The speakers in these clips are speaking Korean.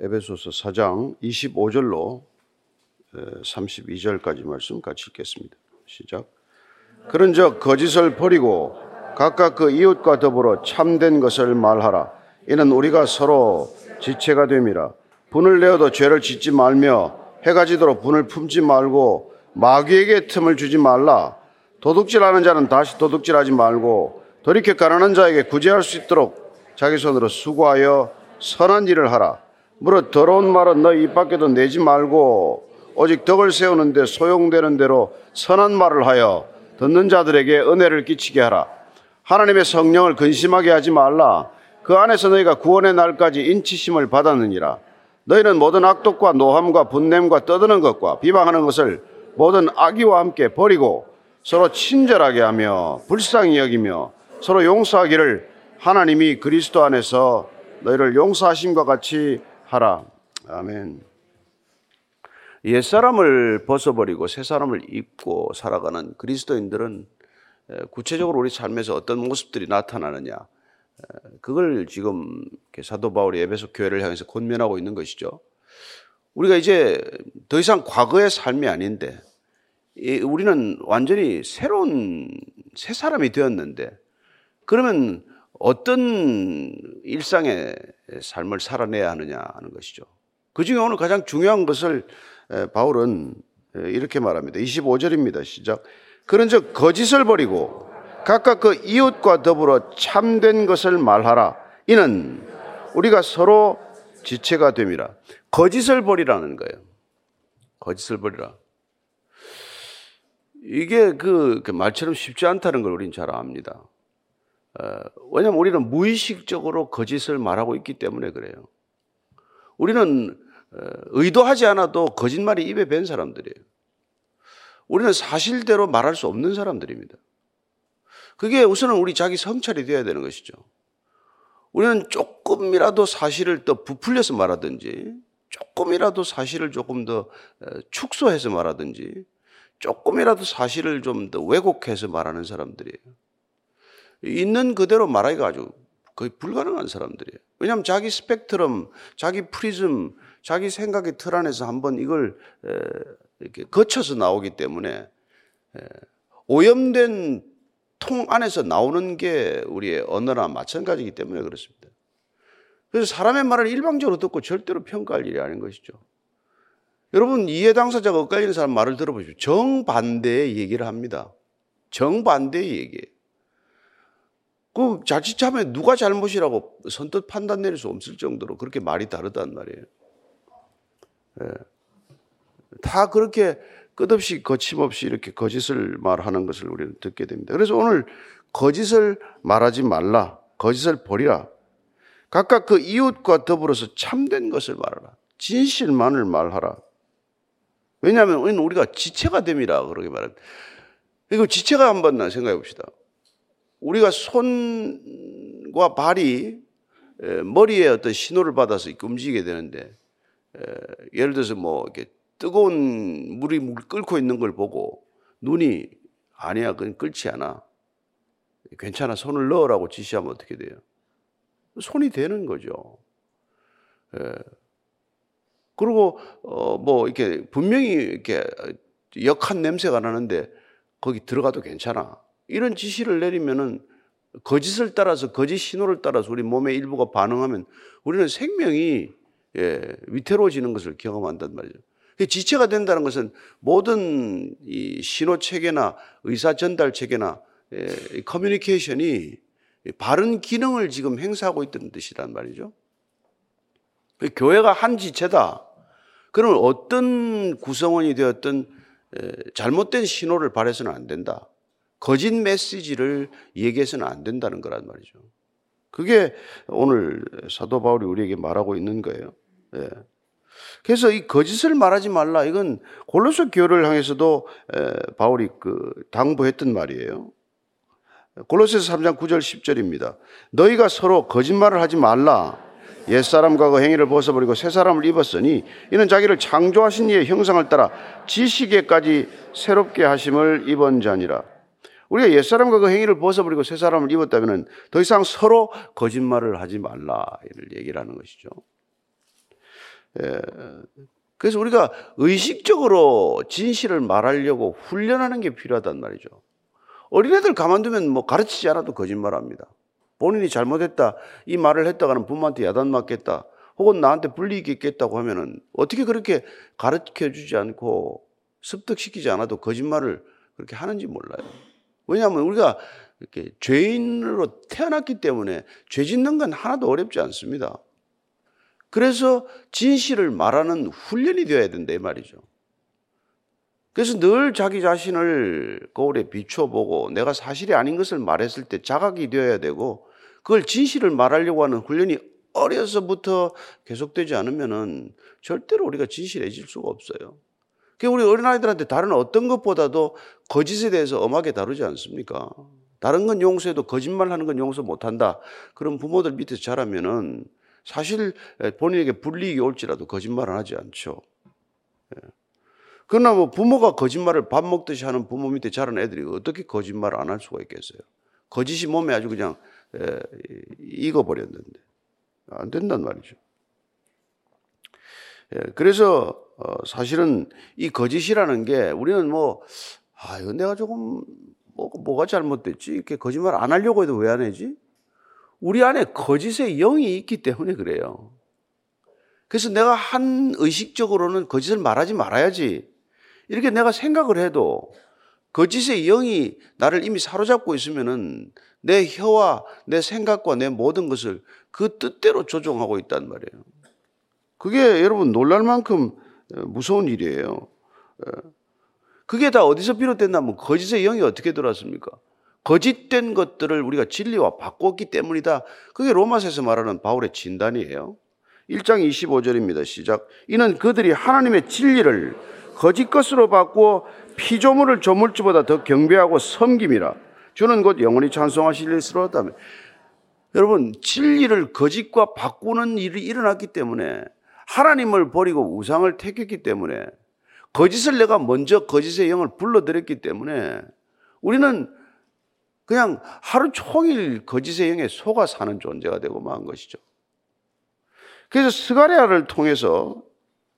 에베소서 4장 25절로 32절까지 말씀 같이 읽겠습니다. 시작. 그런즉 거짓을 버리고 각각 그 이웃과 더불어 참된 것을 말하라. 이는 우리가 서로 지체가 됨이라. 분을 내어도 죄를 짓지 말며 해가 지도록 분을 품지 말고 마귀에게 틈을 주지 말라. 도둑질하는 자는 다시 도둑질하지 말고 돌이켜 가난한 자에게 구제할 수 있도록 자기 손으로 수고하여 선한 일을 하라. 무릇 더러운 말은 너희 입 밖에도 내지 말고 오직 덕을 세우는데 소용되는 대로 선한 말을 하여 듣는 자들에게 은혜를 끼치게 하라. 하나님의 성령을 근심하게 하지 말라. 그 안에서 너희가 구원의 날까지 인치심을 받았느니라. 너희는 모든 악독과 노함과 분냄과 떠드는 것과 비방하는 것을 모든 악의와 함께 버리고 서로 친절하게 하며 불쌍히 여기며 서로 용서하기를 하나님이 그리스도 안에서 너희를 용서하심과 같이 하라. 아멘. 옛 사람을 벗어버리고 새 사람을 입고 살아가는 그리스도인들은 구체적으로 우리 삶에서 어떤 모습들이 나타나느냐. 그걸 지금 사도 바울이 에베소 교회를 향해서 권면하고 있는 것이죠. 우리가 이제 더 이상 과거의 삶이 아닌데 우리는 완전히 새로운 새 사람이 되었는데 그러면 어떤 일상의 삶을 살아내야 하느냐 하는 것이죠. 그 중에 오늘 가장 중요한 것을 바울은 이렇게 말합니다. 25절입니다. 시작. 그런 즉 거짓을 버리고 각각 그 이웃과 더불어 참된 것을 말하라. 이는 우리가 서로 지체가 됨이라. 거짓을 버리라는 거예요. 거짓을 버리라. 이게 그, 그 말처럼 쉽지 않다는 걸 우리는 잘 압니다. 어, 왜냐하면 우리는 무의식적으로 거짓을 말하고 있기 때문에 그래요. 우리는 어, 의도하지 않아도 거짓말이 입에 밴 사람들이에요. 우리는 사실대로 말할 수 없는 사람들입니다. 그게 우선은 우리 자기 성찰이 되어야 되는 것이죠. 우리는 조금이라도 사실을 더 부풀려서 말하든지, 조금이라도 사실을 조금 더 어, 축소해서 말하든지, 조금이라도 사실을 좀 더 왜곡해서 말하는 사람들이에요. 있는 그대로 말하기가 아주 거의 불가능한 사람들이에요. 왜냐하면 자기 스펙트럼, 자기 프리즘, 자기 생각의 틀 안에서 한번 이걸 이렇게 거쳐서 나오기 때문에 오염된 통 안에서 나오는 게 우리의 언어나 마찬가지이기 때문에 그렇습니다. 그래서 사람의 말을 일방적으로 듣고 절대로 평가할 일이 아닌 것이죠. 여러분 이해 당사자가 엇갈리는 사람 말을 들어보십시오. 정반대의 얘기를 합니다. 정반대의 얘기예요. 그 자칫하면 누가 잘못이라고 선뜻 판단 내릴 수 없을 정도로 그렇게 말이 다르단 말이에요. 예. 다 그렇게 끝없이 거침없이 이렇게 거짓을 말하는 것을 우리는 듣게 됩니다. 그래서 오늘 거짓을 말하지 말라. 거짓을 버리라. 각각 그 이웃과 더불어서 참된 것을 말하라. 진실만을 말하라. 왜냐하면 우리가 지체가 됨이라 그렇게 말합니다. 이거 지체가 한번 생각해 봅시다. 우리가 손과 발이 머리에 어떤 신호를 받아서 움직이게 되는데 예를 들어서 뭐 이렇게 뜨거운 물이 물 끓고 있는 걸 보고 눈이 아니야 그건 끓지 않아 괜찮아 손을 넣으라고 지시하면 어떻게 돼요? 손이 되는 거죠. 예. 그리고 어 뭐 이렇게 분명히 이렇게 역한 냄새가 나는데 거기 들어가도 괜찮아. 이런 지시를 내리면은 거짓을 따라서 거짓 신호를 따라서 우리 몸의 일부가 반응하면 우리는 생명이 예, 위태로워지는 것을 경험한단 말이죠. 지체가 된다는 것은 모든 이 신호 체계나 의사 전달 체계나 예, 커뮤니케이션이 바른 기능을 지금 행사하고 있다는 뜻이란 말이죠. 교회가 한 지체다. 그러면 어떤 구성원이 되었든 예, 잘못된 신호를 발해서는 안 된다. 거짓 메시지를 얘기해서는 안 된다는 거란 말이죠. 그게 오늘 사도 바울이 우리에게 말하고 있는 거예요. 예. 그래서 이 거짓을 말하지 말라. 이건 골로새 교회를 향해서도 바울이 그 당부했던 말이에요. 골로새서 3장 9절 10절입니다. 너희가 서로 거짓말을 하지 말라. 옛사람과 그 행위를 벗어버리고 새 사람을 입었으니 이는 자기를 창조하신 이의 형상을 따라 지식에까지 새롭게 하심을 입은 자니라. 우리가 옛사람과 그 행위를 벗어버리고 새 사람을 입었다면 더 이상 서로 거짓말을 하지 말라. 이를 얘기를 하는 것이죠. 예. 그래서 우리가 의식적으로 진실을 말하려고 훈련하는 게 필요하단 말이죠. 어린애들 가만두면 뭐 가르치지 않아도 거짓말 합니다. 본인이 잘못했다 이 말을 했다가는 부모한테 야단 맞겠다 혹은 나한테 불이익이 있겠다고 하면은 어떻게 그렇게 가르쳐 주지 않고 습득시키지 않아도 거짓말을 그렇게 하는지 몰라요. 왜냐하면 우리가 이렇게 죄인으로 태어났기 때문에 죄 짓는 건 하나도 어렵지 않습니다. 그래서 진실을 말하는 훈련이 되어야 된다 이 말이죠. 그래서 늘 자기 자신을 거울에 비춰보고 내가 사실이 아닌 것을 말했을 때 자각이 되어야 되고 그걸 진실을 말하려고 하는 훈련이 어려서부터 계속되지 않으면은 절대로 우리가 진실해질 수가 없어요. 그 우리 어린아이들한테 다른 어떤 것보다도 거짓에 대해서 엄하게 다루지 않습니까? 다른 건 용서해도 거짓말 하는 건 용서 못 한다. 그런 부모들 밑에서 자라면은 사실 본인에게 불이익이 올지라도 거짓말은 하지 않죠. 예. 그러나 뭐 부모가 거짓말을 밥 먹듯이 하는 부모 밑에 자란 애들이 어떻게 거짓말을 안 할 수가 있겠어요? 거짓이 몸에 아주 그냥 익어버렸는데. 안 된단 말이죠. 예, 그래서 어, 사실은 이 거짓이라는 게 우리는 뭐, 아, 이거 내가 조금 뭐, 뭐가 잘못됐지? 이렇게 거짓말 안 하려고 해도 왜안 하지? 우리 안에 거짓의 영이 있기 때문에 그래요. 그래서 내가 한 의식적으로는 거짓을 말하지 말아야지. 이렇게 내가 생각을 해도 거짓의 영이 나를 이미 사로잡고 있으면은 내 혀와 내 생각과 내 모든 것을 그 뜻대로 조종하고 있단 말이에요. 그게 여러분 놀랄 만큼 무서운 일이에요. 그게 다 어디서 비롯됐냐면 거짓의 영이 어떻게 들어왔습니까? 거짓된 것들을 우리가 진리와 바꿨기 때문이다. 그게 로마서에서 말하는 바울의 진단이에요. 1장 25절입니다. 시작. 이는 그들이 하나님의 진리를 거짓 것으로 바꾸어 피조물을 조물주보다 더 경배하고 섬김이라. 주는 곧 영원히 찬송하실 일스러웠다며. 여러분, 진리를 거짓과 바꾸는 일이 일어났기 때문에 하나님을 버리고 우상을 택했기 때문에 거짓을 내가 먼저 거짓의 영을 불러들였기 때문에 우리는 그냥 하루 종일 거짓의 영에 속아 사는 존재가 되고 만 것이죠. 그래서 스가랴를 통해서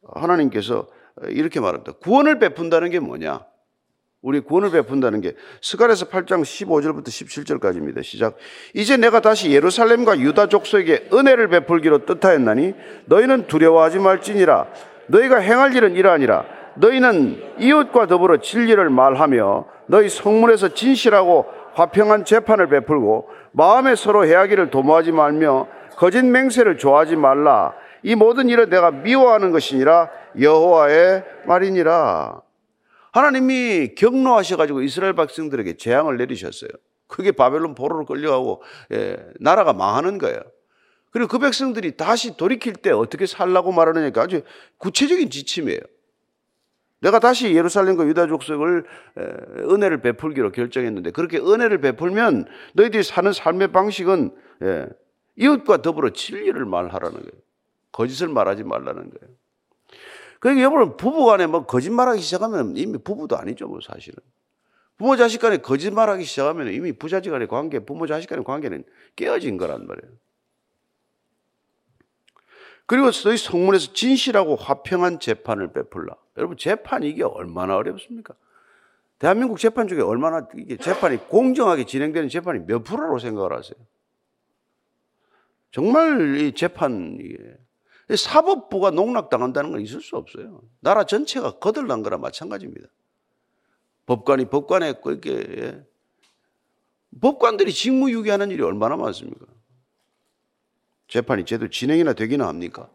하나님께서 이렇게 말합니다. 구원을 베푼다는 게 뭐냐? 우리 구원을 베푼다는 게 스가랴서 8장 15절부터 17절까지입니다. 시작. 이제 내가 다시 예루살렘과 유다 족속에게 은혜를 베풀기로 뜻하였나니 너희는 두려워하지 말지니라. 너희가 행할 일은 이러하니라. 너희는 이웃과 더불어 진리를 말하며 너희 성문에서 진실하고 화평한 재판을 베풀고 마음에 서로 해하기를 도모하지 말며 거짓 맹세를 좋아하지 말라. 이 모든 일은 내가 미워하는 것이니라 여호와의 말이니라. 하나님이 경로하셔가지고 이스라엘 백성들에게 재앙을 내리셨어요. 그게 바벨론 포로로 끌려가고 예, 나라가 망하는 거예요. 그리고 그 백성들이 다시 돌이킬 때 어떻게 살라고 말하느냐가 아주 구체적인 지침이에요. 내가 다시 예루살렘과 유다 족속을 은혜를 베풀기로 결정했는데 그렇게 은혜를 베풀면 너희들이 사는 삶의 방식은 예, 이웃과 더불어 진리를 말하라는 거예요. 거짓을 말하지 말라는 거예요. 그러니까 여러분 부부간에 뭐 거짓말하기 시작하면 이미 부부도 아니죠, 뭐 사실은. 부모 자식 간에 거짓말하기 시작하면 이미 부자지간의 관계, 부모 자식 간의 관계는 깨어진 거란 말이에요. 그리고 너희 성문에서 진실하고 화평한 재판을 베풀라. 여러분 재판 이게 얼마나 어렵습니까? 대한민국 재판 중에 얼마나 이게 재판이 공정하게 진행되는 재판이 몇 프로라고 생각을 하세요? 정말 이 재판 이게 사법부가 농락당한다는 건 있을 수 없어요. 나라 전체가 거들난 거랑 마찬가지입니다. 법관이 법관에 그렇게 예. 법관들이 직무유기하는 일이 얼마나 많습니까? 재판이 제대로 진행이나 되기나 합니까?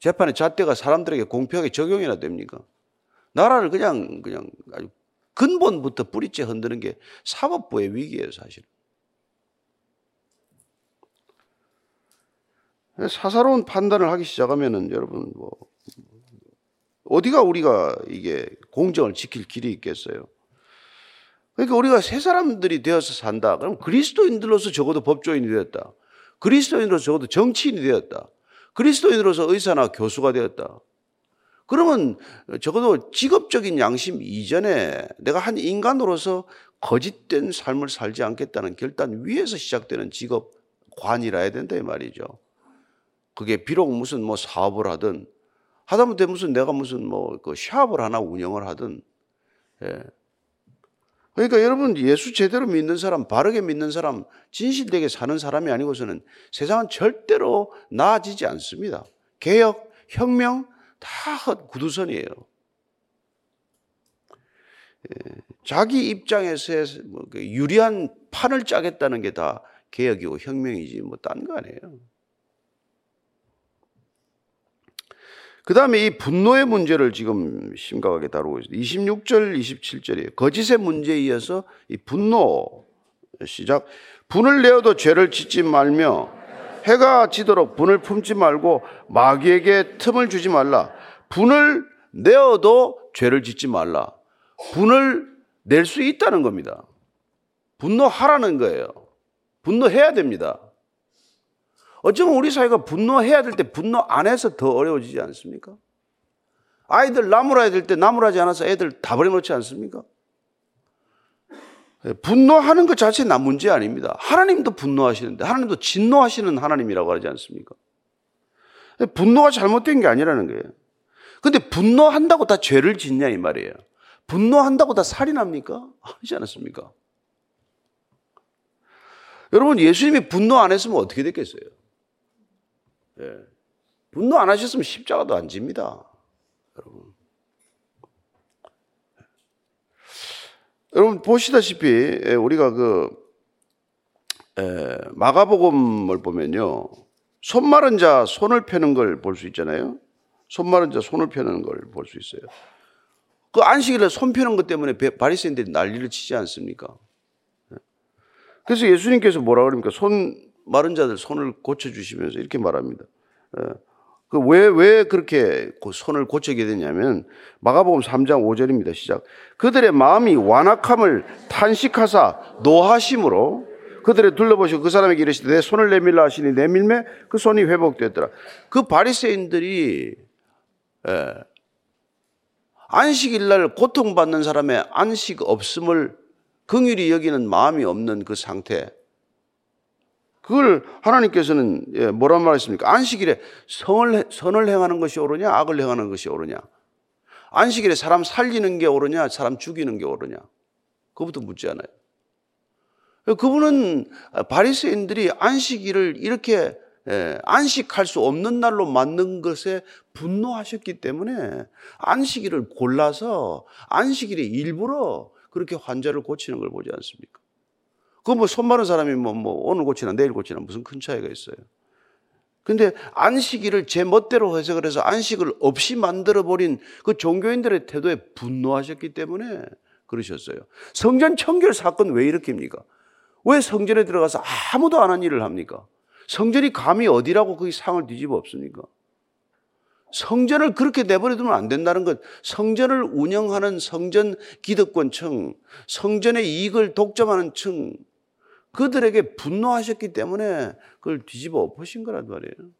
재판의 잣대가 사람들에게 공평하게 적용이나 됩니까? 나라를 그냥 그냥 아주 근본부터 뿌리째 흔드는 게 사법부의 위기예요, 사실. 사사로운 판단을 하기 시작하면은 여러분 뭐 어디가 우리가 이게 공정을 지킬 길이 있겠어요? 그러니까 우리가 새 사람들이 되어서 산다. 그럼 그리스도인들로서 적어도 법조인이 되었다. 그리스도인으로서 적어도 정치인이 되었다. 그리스도인으로서 의사나 교수가 되었다. 그러면 적어도 직업적인 양심 이전에 내가 한 인간으로서 거짓된 삶을 살지 않겠다는 결단 위에서 시작되는 직업 관이라 해야 된다 이 말이죠. 그게 비록 무슨 뭐 사업을 하든 하다못해 무슨 내가 무슨 뭐 그 샵을 하나 운영을 하든 예. 그러니까 여러분 예수 제대로 믿는 사람, 바르게 믿는 사람, 진실되게 사는 사람이 아니고서는 세상은 절대로 나아지지 않습니다. 개혁, 혁명 다 구두선이에요. 예, 자기 입장에서의 뭐그 유리한 판을 짜겠다는 게 다 개혁이고 혁명이지 뭐 딴 거 아니에요. 그 다음에 이 분노의 문제를 지금 심각하게 다루고 있습니다. 26절, 27절이에요. 거짓의 문제에 이어서 이 분노 시작. 분을 내어도 죄를 짓지 말며 해가 지도록 분을 품지 말고 마귀에게 틈을 주지 말라. 분을 내어도 죄를 짓지 말라. 분을 낼 수 있다는 겁니다. 분노하라는 거예요. 분노해야 됩니다. 어쩌면 우리 사회가 분노해야 될 때 분노 안 해서 더 어려워지지 않습니까? 아이들 나무라야 될 때 나무라지 않아서 애들 다 버려놓지 않습니까? 분노하는 것 자체는 나 문제 아닙니다. 하나님도 분노하시는데 하나님도 진노하시는 하나님이라고 하지 않습니까? 분노가 잘못된 게 아니라는 거예요. 근데 분노한다고 다 죄를 짓냐 이 말이에요. 분노한다고 다 살인합니까? 하지 않았습니까? 여러분 예수님이 분노 안 했으면 어떻게 됐겠어요? 예. 분노 안 하셨으면 십자가도 안 집니다. 여러분. 여러분 보시다시피 예, 우리가 그 에, 마가복음을 보면요. 손 마른 자 손을 펴는 걸 볼 수 있잖아요. 손 마른 자 손을 펴는 걸 볼 수 있어요. 그 안식일에 손 펴는 것 때문에 바리새인들이 난리를 치지 않습니까? 예. 그래서 예수님께서 뭐라 그럽니까? 손 마른 자들 손을 고쳐주시면서 이렇게 말합니다. 어, 그왜 왜 그렇게 손을 고치게 되냐면 마가복음 3장 5절입니다. 시작. 그들의 마음이 완악함을 탄식하사 노하심으로 그들의 둘러보시고 그 사람에게 이르시되 내 손을 내밀라 하시니 내밀매 그 손이 회복되었더라. 그 바리새인들이 예, 안식일 날 고통받는 사람의 안식 없음을 긍휼히 여기는 마음이 없는 그 상태. 그걸 하나님께서는 예, 뭐란 말씀입니까? 안식일에 성을, 선을 행하는 것이 옳으냐, 악을 행하는 것이 옳으냐? 안식일에 사람 살리는 게 옳으냐, 사람 죽이는 게 옳으냐? 그것부터 묻지 않아요. 그분은 바리새인들이 안식일을 이렇게 예, 안식할 수 없는 날로 만든 것에 분노하셨기 때문에 안식일을 골라서 안식일에 일부러 그렇게 환자를 고치는 걸 보지 않습니까? 그 뭐손 마른 사람이 뭐, 뭐 오늘 고치나 내일 고치나 무슨 큰 차이가 있어요. 근데 안식일을 제 멋대로 해석을 해서 안식을 없이 만들어버린 그 종교인들의 태도에 분노하셨기 때문에 그러셨어요. 성전 청결 사건 왜 이렇게입니까? 왜 성전에 들어가서 아무도 안 한 일을 합니까? 성전이 감히 어디라고 거기 상을 뒤집어 엎습니까? 성전을 그렇게 내버려두면 안 된다는 것. 성전을 운영하는 성전 기득권층, 성전의 이익을 독점하는 층, 그들에게 분노하셨기 때문에 그걸 뒤집어 엎으신 거란 말이에요.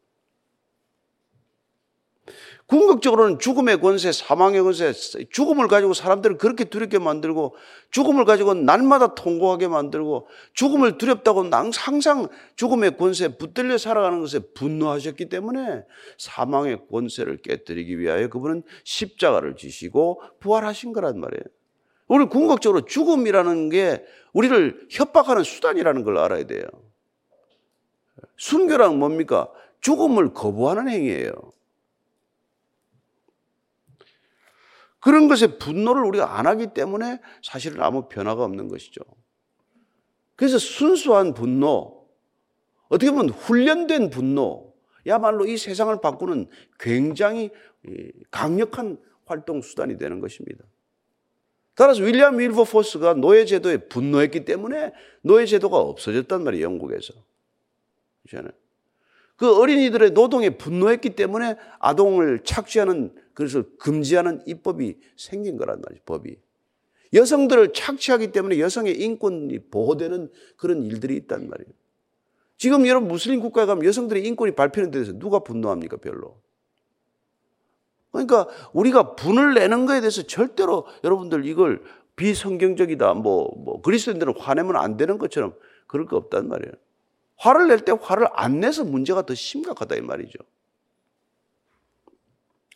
궁극적으로는 죽음의 권세, 사망의 권세, 죽음을 가지고 사람들을 그렇게 두렵게 만들고 죽음을 가지고 날마다 통곡하게 만들고 죽음을 두렵다고 항상 죽음의 권세에 붙들려 살아가는 것에 분노하셨기 때문에 사망의 권세를 깨뜨리기 위하여 그분은 십자가를 지시고 부활하신 거란 말이에요. 우리 궁극적으로 죽음이라는 게 우리를 협박하는 수단이라는 걸 알아야 돼요. 순교란 뭡니까? 죽음을 거부하는 행위예요. 그런 것에 분노를 우리가 안 하기 때문에 사실은 아무 변화가 없는 것이죠. 그래서 순수한 분노, 어떻게 보면 훈련된 분노, 야말로 이 세상을 바꾸는 굉장히 강력한 활동 수단이 되는 것입니다. 따라서 윌리엄 윌버포스가 노예제도에 분노했기 때문에 노예제도가 없어졌단 말이에요, 영국에서. 그렇잖아요. 그 어린이들의 노동에 분노했기 때문에 아동을 착취하는, 그래서 금지하는 입법이 생긴 거란 말이죠, 법이. 여성들을 착취하기 때문에 여성의 인권이 보호되는 그런 일들이 있단 말이에요. 지금 여러분 무슬림 국가에 가면 여성들의 인권이 밟히는 데서 누가 분노합니까, 별로? 그러니까 우리가 분을 내는 것에 대해서 절대로 여러분들 이걸 비성경적이다. 뭐, 뭐, 그리스도인들은 화내면 안 되는 것처럼 그럴 거 없단 말이에요. 화를 낼 때 화를 안 내서 문제가 더 심각하다 이 말이죠.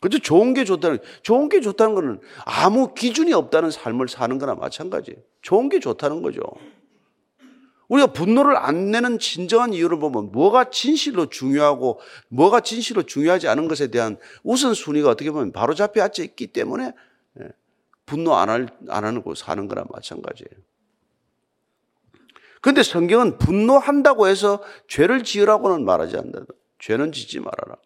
그죠? 좋은 게 좋다는, 좋은 게 좋다는 거는 아무 기준이 없다는 삶을 사는 거나 마찬가지예요. 좋은 게 좋다는 거죠. 우리가 분노를 안 내는 진정한 이유를 보면 뭐가 진실로 중요하고 뭐가 진실로 중요하지 않은 것에 대한 우선순위가 어떻게 보면 바로 잡혀 앉아 있기 때문에 예, 분노 안, 할, 안 하는 거 사는 거나 마찬가지예요. 그런데 성경은 분노한다고 해서 죄를 지으라고는 말하지 않는다. 죄는 짓지 말아라.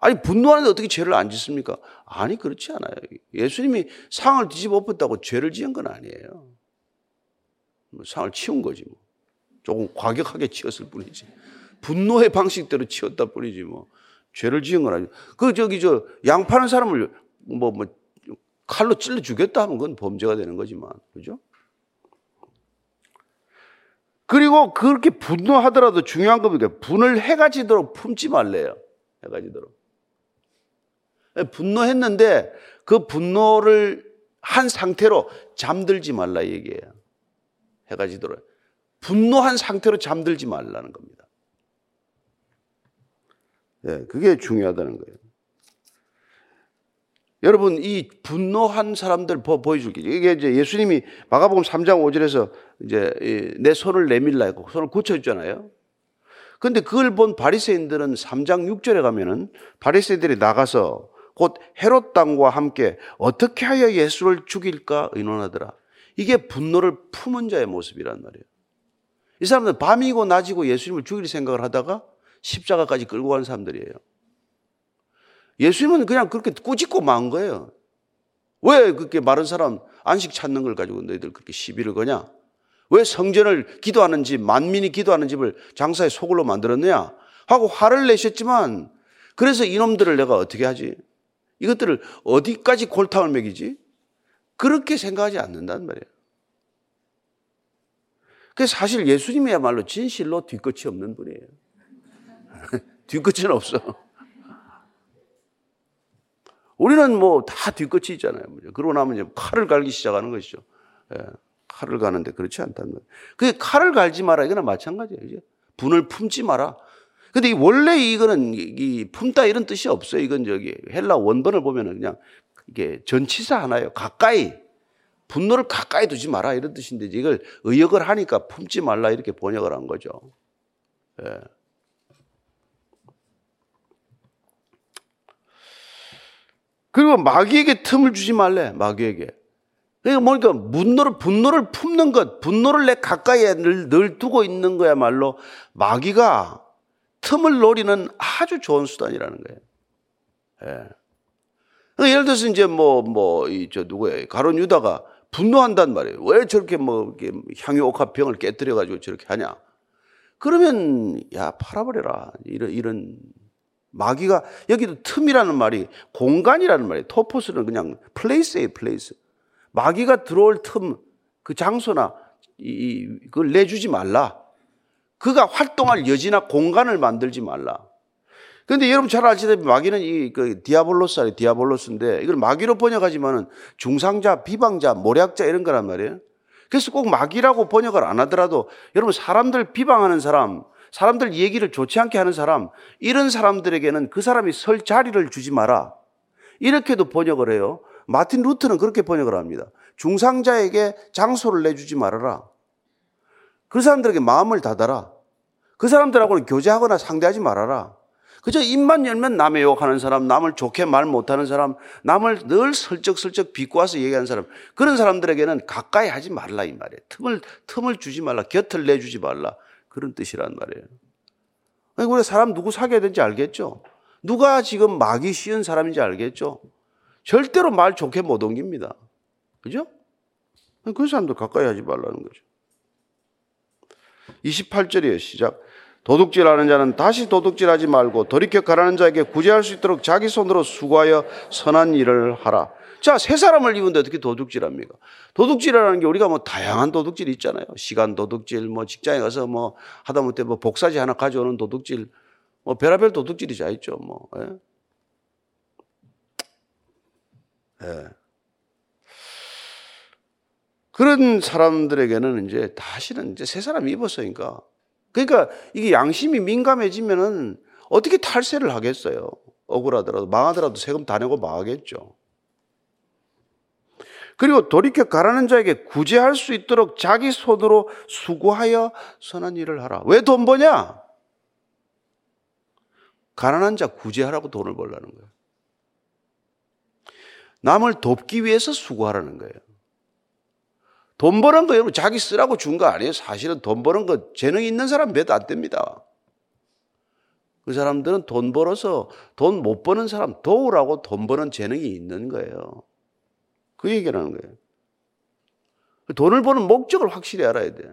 아니 분노하는데 어떻게 죄를 안 짓습니까? 아니 그렇지 않아요. 예수님이 상을 뒤집어 엎었다고 죄를 지은 건 아니에요. 뭐 상을 치운 거지 뭐. 조금 과격하게 치었을 뿐이지. 분노의 방식대로 치웠다 뿐이지 뭐. 죄를 지은 건 아니고. 그 저기 저 양 파는 사람을 뭐, 뭐 칼로 찔러 죽였다 하면 그건 범죄가 되는 거지만. 그죠? 그리고 그렇게 분노하더라도 중요한 겁니다. 분을 해가 지도록 품지 말래요. 해가 지도록. 분노했는데 그 분노를 한 상태로 잠들지 말라 얘기예요. 해가 지도록. 분노한 상태로 잠들지 말라는 겁니다. 네, 그게 중요하다는 거예요. 여러분, 이 분노한 사람들 보여줄게 이게 이제 예수님이 마가복음 3장 5절에서 이제 내 손을 내밀라 했고 손을 고쳐줬잖아요. 근데 그걸 본 바리새인들은 3장 6절에 가면은 바리새인들이 나가서 곧 헤롯 땅과 함께 어떻게 하여 예수를 죽일까 의논하더라. 이게 분노를 품은 자의 모습이란 말이에요. 이 사람들은 밤이고 낮이고 예수님을 죽일 생각을 하다가 십자가까지 끌고 간 사람들이에요. 예수님은 그냥 그렇게 꾸짖고 만 거예요. 왜 그렇게 마른 사람 안식 찾는 걸 가지고 너희들 그렇게 시비를 거냐? 왜 성전을 기도하는 집, 만민이 기도하는 집을 장사의 소굴로 만들었느냐? 하고 화를 내셨지만 그래서 이놈들을 내가 어떻게 하지? 이것들을 어디까지 골탕을 먹이지? 그렇게 생각하지 않는단 말이에요. 그 사실 예수님이야말로 진실로 뒤끝이 없는 분이에요. 뒤끝은 없어. 우리는 뭐 다 뒤끝이 있잖아요. 그러고 나면 이제 칼을 갈기 시작하는 것이죠. 예, 칼을 가는데 그렇지 않다는 거예요. 그 칼을 갈지 마라. 이거는 마찬가지예요. 이제 분을 품지 마라. 근데 원래 이거는 이 품다 이런 뜻이 없어요. 이건 저기 헬라 원본을 보면은 그냥 이게 전치사 하나예요. 가까이 분노를 가까이 두지 마라 이런 뜻인데 이걸 의역을 하니까 품지 말라 이렇게 번역을 한 거죠. 예. 그리고 마귀에게 틈을 주지 말래. 마귀에게. 그러니까 뭐니까 분노를 분노를 품는 것, 분노를 내 가까이에 늘, 늘 두고 있는 거야말로 마귀가 틈을 노리는 아주 좋은 수단이라는 거예요. 예. 그러니까 예를 들어서 이제 뭐, 뭐, 이, 저 누구예요? 가론 유다가 분노한단 말이에요. 왜 저렇게 뭐, 이렇게 향유 옥합병을 깨뜨려가지고 저렇게 하냐? 그러면, 야, 팔아버려라. 이런, 이런. 마귀가, 여기도 틈이라는 말이 공간이라는 말이에요. τόπος는 그냥 place예요, place. 마귀가 들어올 틈, 그 장소나, 이, 그걸 내주지 말라. 그가 활동할 여지나 공간을 만들지 말라. 근데 여러분 잘 아시다시피 마귀는 이 그 διάβολος 아니 διάβολος인데 이걸 마귀로 번역하지만은 중상자, 비방자, 모략자 이런 거란 말이에요. 그래서 꼭 마귀라고 번역을 안 하더라도 여러분 사람들 비방하는 사람, 사람들 얘기를 좋지 않게 하는 사람, 이런 사람들에게는 그 사람이 설 자리를 주지 마라. 이렇게도 번역을 해요. 마틴 루트는 그렇게 번역을 합니다. 중상자에게 장소를 내주지 말아라. 그 사람들에게 마음을 닫아라. 그 사람들하고는 교제하거나 상대하지 말아라. 그저 입만 열면 남의 욕하는 사람, 남을 좋게 말 못하는 사람, 남을 늘 슬쩍슬쩍 비꼬아서 얘기하는 사람, 그런 사람들에게는 가까이 하지 말라 이 말이에요. 틈을 틈을 주지 말라, 곁을 내주지 말라 그런 뜻이란 말이에요. 우리 사람 누구 사귀어야 되는지 알겠죠? 누가 지금 마귀 씌운 사람인지 알겠죠? 절대로 말 좋게 못 옮깁니다. 그죠? 그 사람도 가까이 하지 말라는 거죠. 28절이에요, 시작. 도둑질하는 자는 다시 도둑질하지 말고 돌이켜 가라는 자에게 구제할 수 있도록 자기 손으로 수고하여 선한 일을 하라. 자, 새 사람을 입은데 어떻게 도둑질합니까? 도둑질이라는 게 우리가 뭐 다양한 도둑질이 있잖아요. 시간 도둑질, 뭐 직장에 가서 뭐 하다못해 뭐 복사지 하나 가져오는 도둑질, 뭐 별의별 도둑질이 다 있죠. 뭐. 예. 예. 그런 사람들에게는 이제 다시는 이제 새 사람 입었으니까 그러니까 이게 양심이 민감해지면은 어떻게 탈세를 하겠어요? 억울하더라도 망하더라도 세금 다 내고 망하겠죠. 그리고 돌이켜 가라는 자에게 구제할 수 있도록 자기 손으로 수고하여 선한 일을 하라. 왜 돈 버냐? 가난한 자 구제하라고 돈을 벌라는 거예요. 남을 돕기 위해서 수고하라는 거예요. 돈 버는 거 여러분 자기 쓰라고 준 거 아니에요. 사실은 돈 버는 거 재능 있는 사람 몇 안 됩니다. 그 사람들은 돈 벌어서 돈 못 버는 사람 도우라고 돈 버는 재능이 있는 거예요. 그 얘기라는 거예요. 돈을 버는 목적을 확실히 알아야 돼.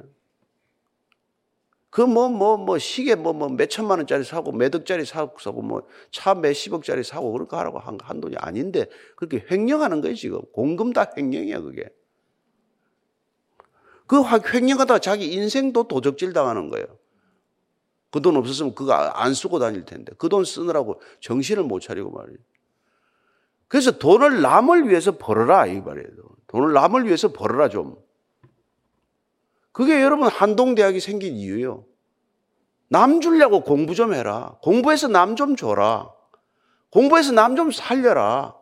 그 뭐, 뭐, 뭐, 시계 뭐, 뭐, 몇 천만 원짜리 사고, 몇 억짜리 사고, 뭐, 차 몇십억짜리 사고, 그렇게 하라고 한, 한 돈이 아닌데, 그렇게 횡령하는 거예요, 지금. 공금 다 횡령이야, 그게. 그 횡령하다가 자기 인생도 도적질 당하는 거예요. 그 돈 없었으면 그거 안 쓰고 다닐 텐데. 그 돈 쓰느라고 정신을 못 차리고 말이에요. 그래서 돈을 남을 위해서 벌어라 이 말이에요. 돈을 남을 위해서 벌어라 좀. 그게 여러분 한동대학이 생긴 이유예요. 남 주려고 공부 좀 해라. 공부해서 남 좀 줘라. 공부해서 남 좀 살려라.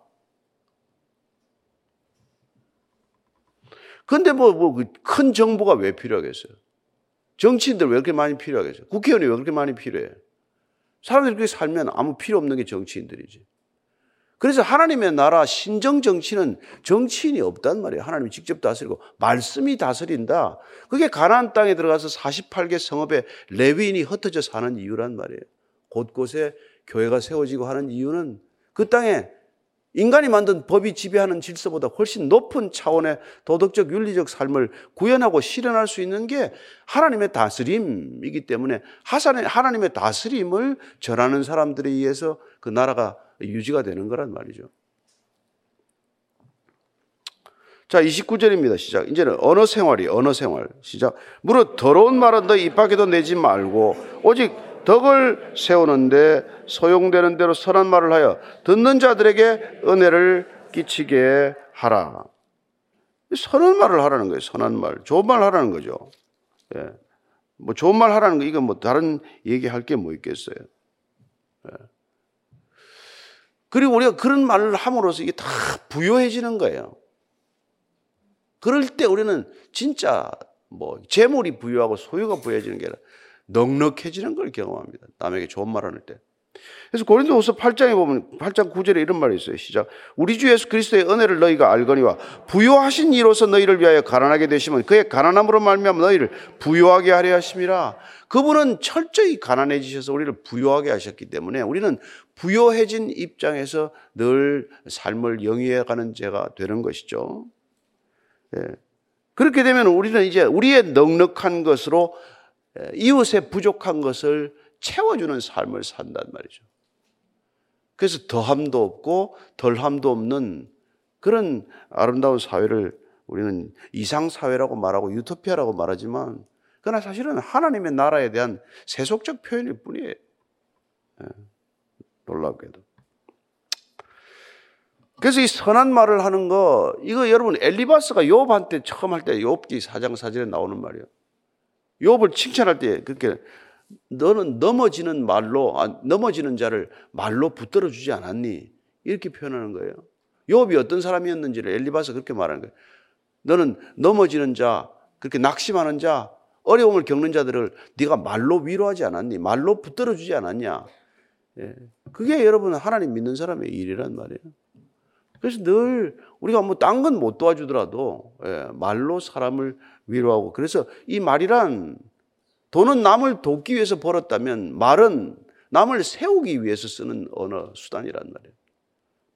근데 뭐, 뭐, 그큰 정부가 왜 필요하겠어요? 정치인들 왜 그렇게 많이 필요하겠어요? 국회의원이 왜 그렇게 많이 필요해? 사람들이 그렇게 살면 아무 필요 없는 게 정치인들이지. 그래서 하나님의 나라 신정 정치는 정치인이 없단 말이에요. 하나님이 직접 다스리고 말씀이 다스린다. 그게 가나안 땅에 들어가서 48개 성읍에 레위인이 흩어져 사는 이유란 말이에요. 곳곳에 교회가 세워지고 하는 이유는 그 땅에 인간이 만든 법이 지배하는 질서보다 훨씬 높은 차원의 도덕적 윤리적 삶을 구현하고 실현할 수 있는 게 하나님의 다스림이기 때문에 하나님의 다스림을 전하는 사람들에 의해서 그 나라가 유지가 되는 거란 말이죠. 자, 29절입니다. 시작. 이제는 언어 생활이 언어 생활. 시작. 무릇 더러운 말은 너 입 밖에도 내지 말고 오직 덕을 세우는데 소용되는 대로 선한 말을 하여 듣는 자들에게 은혜를 끼치게 하라. 선한 말을 하라는 거예요. 선한 말. 좋은 말 하라는 거죠. 예. 뭐 좋은 말 하라는 거, 이건 뭐 다른 얘기할 게 뭐 있겠어요. 예. 그리고 우리가 그런 말을 함으로써 이게 다 부여해지는 거예요. 그럴 때 우리는 진짜 뭐 재물이 부여하고 소유가 부여해지는 게 아니라 넉넉해지는 걸 경험합니다. 남에게 좋은 말 하는 때. 그래서 고린도후서 8장에 보면 8장 9절에 이런 말이 있어요. 시작. 우리 주 예수 그리스도의 은혜를 너희가 알거니와 부요하신 이로서 너희를 위하여 가난하게 되시면 그의 가난함으로 말미암아 너희를 부요하게 하려 하심이라. 그분은 철저히 가난해지셔서 우리를 부요하게 하셨기 때문에 우리는 부요해진 입장에서 늘 삶을 영위해 가는 죄가 되는 것이죠. 예. 그렇게 되면 우리는 이제 우리의 넉넉한 것으로 이웃의 부족한 것을 채워주는 삶을 산단 말이죠. 그래서 더함도 없고 덜함도 없는 그런 아름다운 사회를 우리는 이상사회라고 말하고 유토피아라고 말하지만 그러나 사실은 하나님의 나라에 대한 세속적 표현일 뿐이에요. 예, 놀랍게도. 그래서 이 선한 말을 하는 거, 이거 여러분 엘리바스가 욥한테 처음 할 때 욥기 사장 사절에 나오는 말이에요. 욥을 칭찬할 때 그렇게 너는 넘어지는 말로 아, 넘어지는 자를 말로 붙들어 주지 않았니? 이렇게 표현하는 거예요. 욥이 어떤 사람이었는지를 엘리바스 그렇게 말하는 거예요. 너는 넘어지는 자, 그렇게 낙심하는 자, 어려움을 겪는 자들을 네가 말로 위로하지 않았니? 말로 붙들어 주지 않았냐? 예. 그게 여러분 하나님 믿는 사람의 일이란 말이에요. 그래서 늘 우리가 뭐 딴 건 못 도와주더라도 예, 말로 사람을 위로하고 그래서 이 말이란 돈은 남을 돕기 위해서 벌었다면 말은 남을 세우기 위해서 쓰는 언어 수단이란 말이에요.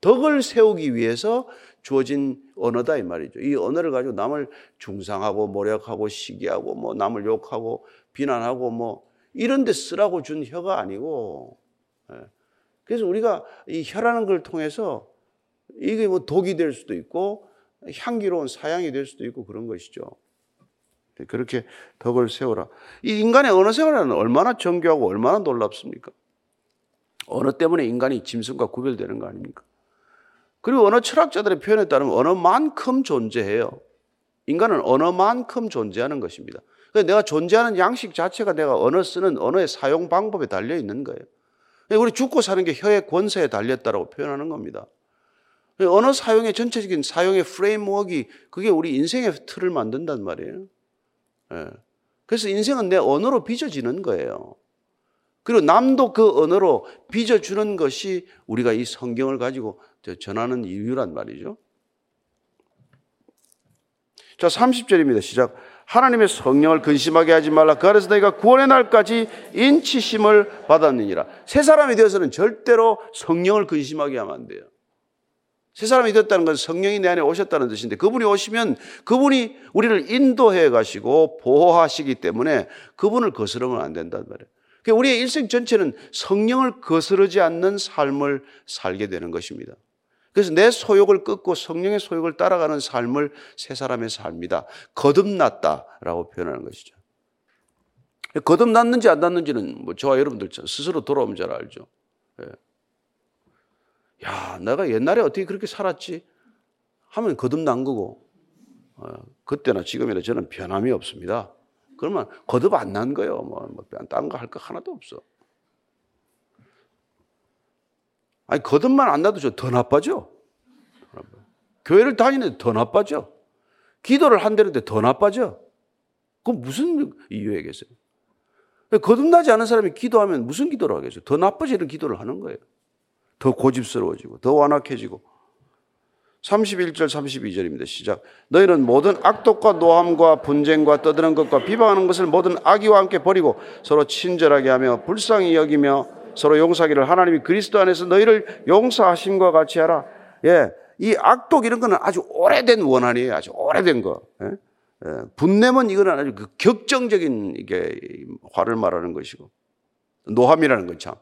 덕을 세우기 위해서 주어진 언어다 이 말이죠. 이 언어를 가지고 남을 중상하고 모략하고 시기하고 뭐 남을 욕하고 비난하고 뭐 이런 데 쓰라고 준 혀가 아니고 예. 그래서 우리가 이 혀라는 걸 통해서 이게 뭐 독이 될 수도 있고 향기로운 사양이 될 수도 있고 그런 것이죠. 그렇게 덕을 세워라. 이 인간의 언어 생활은 얼마나 정교하고 얼마나 놀랍습니까? 언어 때문에 인간이 짐승과 구별되는 거 아닙니까? 그리고 언어 철학자들의 표현에 따르면 언어만큼 존재해요. 인간은 언어만큼 존재하는 것입니다. 내가 존재하는 양식 자체가 내가 언어 쓰는 언어의 사용 방법에 달려 있는 거예요. 우리 죽고 사는 게 혀의 권세에 달렸다라고 표현하는 겁니다. 언어 사용의 전체적인 사용의 프레임워크가 그게 우리 인생의 틀을 만든단 말이에요. 예. 그래서 인생은 내 언어로 빚어지는 거예요. 그리고 남도 그 언어로 빚어주는 것이 우리가 이 성경을 가지고 전하는 이유란 말이죠. 자, 30절입니다. 시작. 하나님의 성령을 근심하게 하지 말라. 그 안에서 너희가 구원의 날까지 인치심을 받았느니라. 새 사람이 되어서는 절대로 성령을 근심하게 하면 안 돼요. 새 사람이 되었다는 것은 성령이 내 안에 오셨다는 뜻인데 그분이 오시면 그분이 우리를 인도해 가시고 보호하시기 때문에 그분을 거스르면 안 된단 말이에요. 그러니까 우리의 일생 전체는 성령을 거스르지 않는 삶을 살게 되는 것입니다. 그래서 내 소욕을 끊고 성령의 소욕을 따라가는 삶을 새 사람의 삶이다. 거듭났다라고 표현하는 것이죠. 거듭났는지 안 났는지는 뭐 저와 여러분들 스스로 돌아오면 잘 알죠. 예. 야, 내가 옛날에 어떻게 그렇게 살았지? 하면 거듭난 거고, 어, 그때나 지금이나 저는 변함이 없습니다. 그러면 거듭 안 난 거예요. 뭐, 뭐 딴거 할 거 하나도 없어. 아니, 거듭만 안 나도 저 더 나빠져. 교회를 다니는데 더 나빠져. 기도를 한다는데 더 나빠져. 그건 무슨 이유겠어요? 거듭나지 않은 사람이 기도하면 무슨 기도를 하겠어요? 더 나빠지는 기도를 하는 거예요. 더 고집스러워지고, 더 완악해지고. 31절, 32절입니다. 시작. 너희는 모든 악독과 노함과 분쟁과 떠드는 것과 비방하는 것을 모든 악의와 함께 버리고 서로 친절하게 하며 불쌍히 여기며 서로 용서하기를 하나님이 그리스도 안에서 너희를 용서하심과 같이 하라. 예. 이 악독 이런 거는 아주 오래된 원한이에요. 아주 오래된 거. 예? 예. 분냄은 이거는 아주 그 격정적인 이게 화를 말하는 것이고 노함이라는 건 참.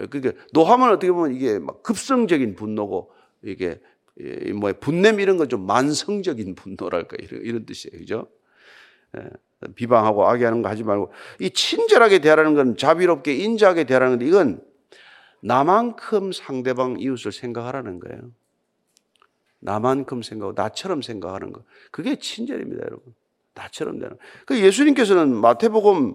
예, 그러니까 노함은 어떻게 보면 이게 막 급성적인 분노고 이게 뭐 분냄 이런 건 좀 만성적인 분노랄까 이런, 이런 뜻이에요. 그죠? 비방하고 악의하는 거 하지 말고 이 친절하게 대하라는 건 자비롭게 인자하게 대하라는 건데 이건 나만큼 상대방 이웃을 생각하라는 거예요. 나만큼 생각하고 나처럼 생각하는 거. 그게 친절입니다, 여러분. 나처럼 되는. 그 예수님께서는 마태복음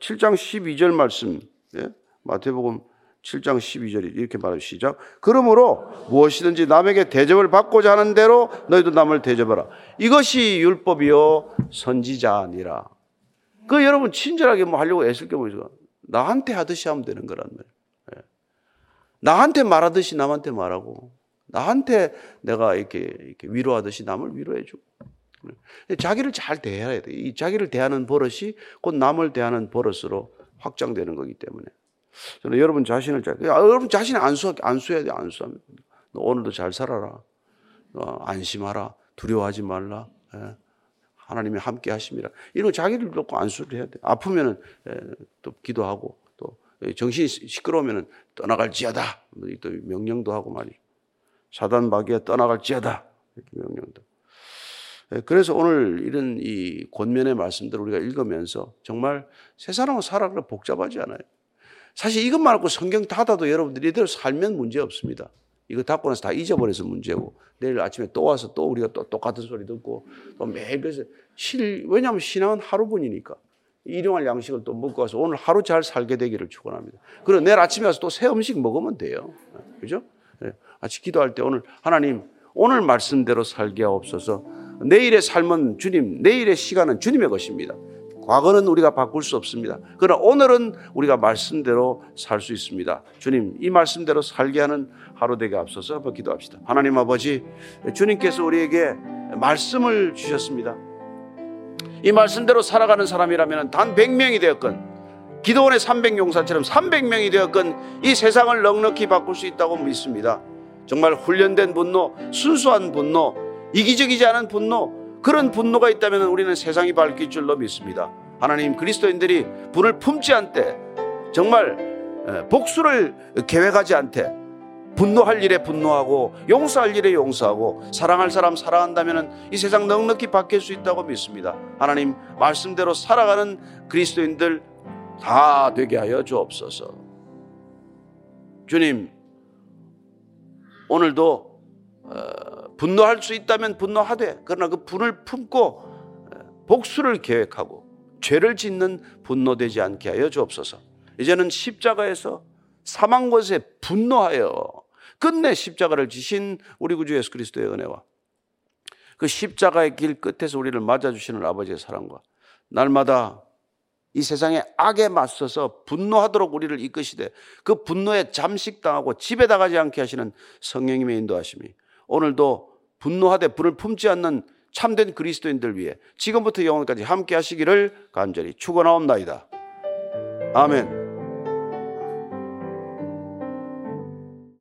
7장 예, 12절 말씀, 예? 마태복음 7장 12절이 이렇게 말하죠. 시작. 그러므로 무엇이든지 남에게 대접을 받고자 하는 대로 너희도 남을 대접하라. 이것이 율법이요 선지자 아니라. 그 여러분 친절하게 뭐 하려고 애쓸 게 뭐죠? 나한테 하듯이 하면 되는 거란 말이에요. 예. 나한테 말하듯이 남한테 말하고 나한테 내가 이렇게, 이렇게 위로하듯이 남을 위로해주고. 자기를 잘 대해야 돼. 이 자기를 대하는 버릇이 곧 남을 대하는 버릇으로 확장되는 거기 때문에. 저는 여러분 자신을 잘, 야, 여러분 자신 안수, 안수해야 돼, 안수하면. 너 오늘도 잘 살아라. 어, 안심하라. 두려워하지 말라. 예. 하나님이 함께 하심이라. 이런 자기를 놓고 안수를 해야 돼. 아프면은 예, 또 기도하고 또 정신이 시끄러우면은 떠나갈지어다. 또 명령도 하고 말이. 사단 마귀가 떠나갈지어다. 이렇게 명령도. 예, 그래서 오늘 이런 이 권면의 말씀들을 우리가 읽으면서 정말 세 사람은 살아가 복잡하지 않아요. 사실 이것만 갖고 성경 닫아도 여러분들이 이대로 살면 문제 없습니다. 이거 닫고 나서 다 잊어버려서 문제고 내일 아침에 또 와서 또 우리가 또 똑같은 소리 듣고 또 매일 그래서 실 왜냐하면 신앙은 하루뿐이니까 일용할 양식을 또 먹고 와서 오늘 하루 잘 살게 되기를 축원합니다. 그리고 내일 아침에 와서 또 새 음식 먹으면 돼요. 그죠? 같이 기도할 때 오늘 하나님 오늘 말씀대로 살게 하옵소서. 내일의 삶은 주님, 내일의 시간은 주님의 것입니다. 과거는 우리가 바꿀 수 없습니다. 그러나 오늘은 우리가 말씀대로 살 수 있습니다. 주님, 이 말씀대로 살게 하는 하루 되게 앞서서 한번 기도합시다. 하나님 아버지, 주님께서 우리에게 말씀을 주셨습니다. 이 말씀대로 살아가는 사람이라면 단 100명이 되었건 기도원의 300용사처럼 300명이 되었건 이 세상을 넉넉히 바꿀 수 있다고 믿습니다. 정말 훈련된 분노, 순수한 분노, 이기적이지 않은 분노, 그런 분노가 있다면 우리는 세상이 밝힐 줄로 믿습니다. 하나님 그리스도인들이 분을 품지 않되 정말 복수를 계획하지 않되 분노할 일에 분노하고 용서할 일에 용서하고 사랑할 사람 사랑한다면 이 세상 넉넉히 바뀔 수 있다고 믿습니다. 하나님 말씀대로 살아가는 그리스도인들 다 되게 하여 주옵소서. 주님 오늘도 어, 분노할 수 있다면 분노하되 그러나 그 분을 품고 어, 복수를 계획하고 죄를 짓는 분노되지 않게 하여 주옵소서. 이제는 십자가에서 사망 것에 분노하여 끝내 십자가를 지신 우리 구주 예수 그리스도의 은혜와 그 십자가의 길 끝에서 우리를 맞아주시는 아버지의 사랑과 날마다 이 세상의 악에 맞서서 분노하도록 우리를 이끄시되 그 분노에 잠식당하고 나가지 않게 하시는 성령님의 인도하심이 오늘도 분노하되 불을 품지 않는 참된 그리스도인들 위해 지금부터 영원까지 함께 하시기를 간절히 축원하옵나이다. 아멘.